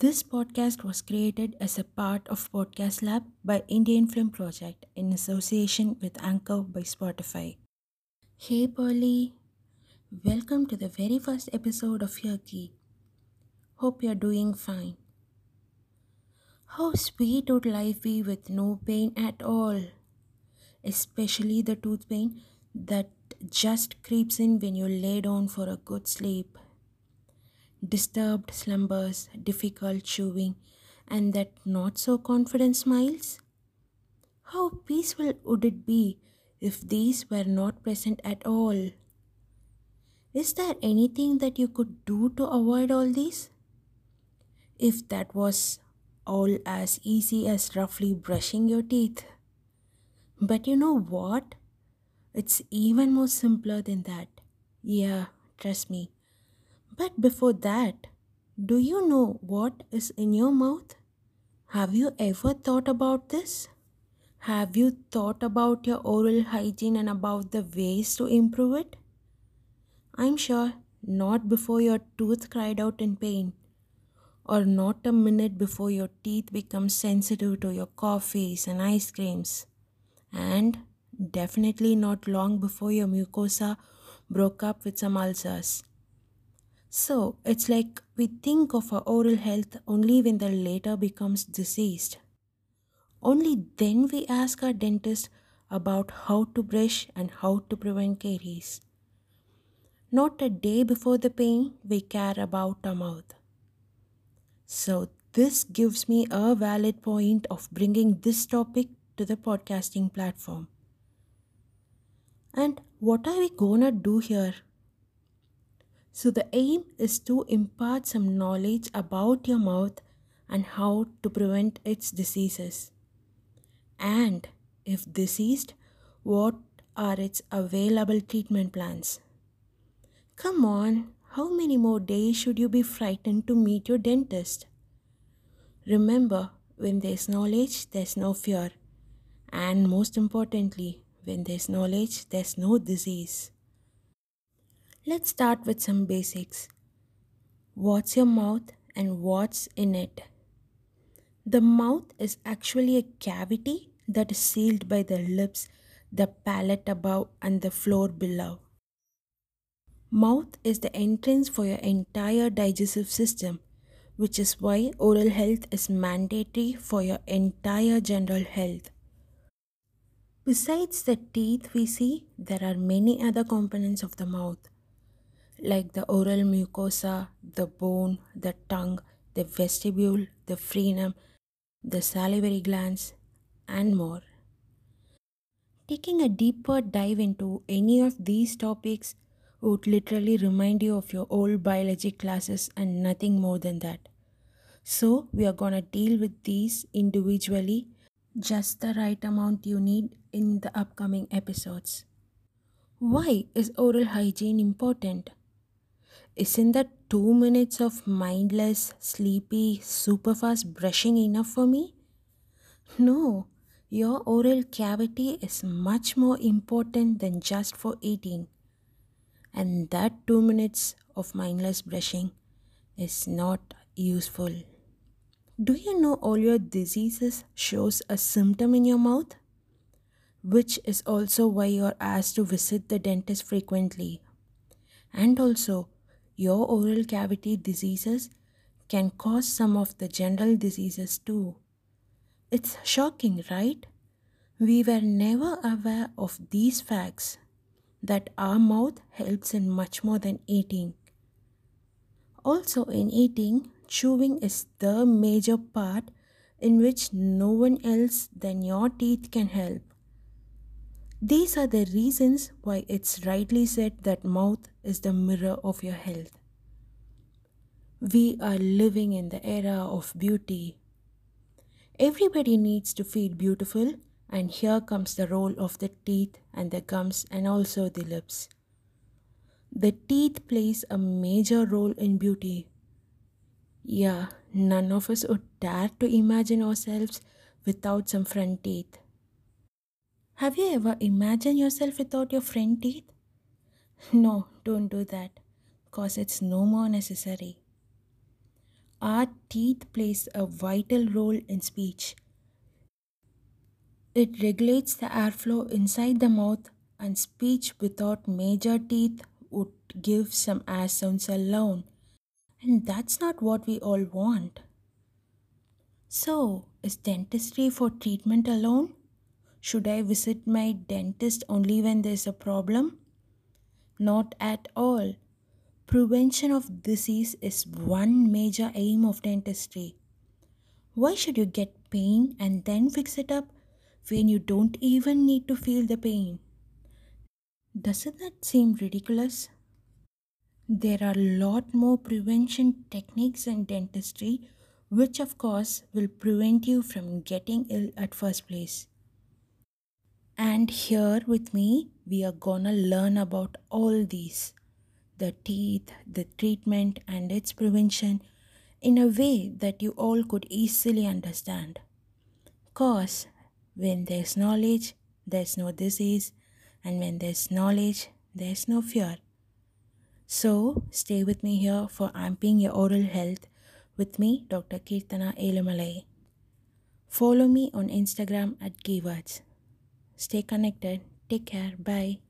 This podcast was created as a part of Podcast Lab by Indian Film Project in association with Anchor by Spotify. Hey Polly, welcome to the very first episode of Key. Hope you're doing fine. How sweet would life be with no pain at all? Especially the tooth pain that just creeps in when you lay down for a good sleep disturbed slumbers, difficult chewing, and that not so confident smiles? How peaceful would it be if these were not present at all? Is there anything that you could do to avoid all these? If that was all as easy as roughly brushing your teeth. But you know what? It's even more simpler than that. Yeah, trust me. But before that, do you know what is in your mouth? Have you ever thought about this? Have you thought about your oral hygiene and about the ways to improve it? I'm sure not before your tooth cried out in pain, or not a minute before your teeth become sensitive to your coffees and ice creams, and definitely not long before your mucosa broke up with some ulcers. So it's like we think of our oral health only when the later becomes diseased. Only then we ask our dentist about how to brush and how to prevent caries. Not a day before the pain, we care about our mouth. So, this gives me a valid point of bringing this topic to the podcasting platform. And what are we gonna do here? So, the aim is to impart some knowledge about your mouth and how to prevent its diseases. And if diseased, what are its available treatment plans? Come on, how many more days should you be frightened to meet your dentist? Remember, when there's knowledge, there's no fear. And most importantly, when there's knowledge, there's no disease. Let's start with some basics. What's your mouth and what's in it? The mouth is actually a cavity that is sealed by the lips, the palate above, and the floor below. Mouth is the entrance for your entire digestive system, which is why oral health is mandatory for your entire general health. Besides the teeth we see, there are many other components of the mouth like the oral mucosa, the bone, the tongue, the vestibule, the frenum, the salivary glands, and more. Taking a deeper dive into any of these topics would literally remind you of your old biology classes and nothing more than that. So, we are gonna deal with these individually, just the right amount you need in the upcoming episodes. Why is oral hygiene important? Isn't that two minutes of mindless, sleepy, super fast brushing enough for me? No, your oral cavity is much more important than just for eating. And that two minutes of mindless brushing is not useful. Do you know all your diseases shows a symptom in your mouth? Which is also why you are asked to visit the dentist frequently. And also, your oral cavity diseases can cause some of the general diseases too. It's shocking, right? We were never aware of these facts that our mouth helps in much more than eating. Also, in eating, chewing is the major part in which no one else than your teeth can help. These are the reasons why it's rightly said that mouth is the mirror of your health. We are living in the era of beauty. Everybody needs to feel beautiful, and here comes the role of the teeth and the gums and also the lips. The teeth plays a major role in beauty. Yeah, none of us would dare to imagine ourselves without some front teeth. Have you ever imagined yourself without your front teeth? No, don't do that, cause it's no more necessary. our teeth plays a vital role in speech. It regulates the airflow inside the mouth and speech without major teeth would give some air sounds alone. And that's not what we all want. So, is dentistry for treatment alone? Should I visit my dentist only when there's a problem? Not at all. Prevention of disease is one major aim of dentistry. Why should you get pain and then fix it up when you don't even need to feel the pain? Doesn't that seem ridiculous? There are a lot more prevention techniques in dentistry, which of course will prevent you from getting ill at first place. And here with me, we are gonna learn about all these the teeth, the treatment, and its prevention in a way that you all could easily understand. Cause when there's knowledge, there's no disease, and when there's knowledge, there's no fear. So, stay with me here for amping your oral health with me, Dr. Kirtana Elumalai. Follow me on Instagram at Keywords. Stay connected. Take care. Bye.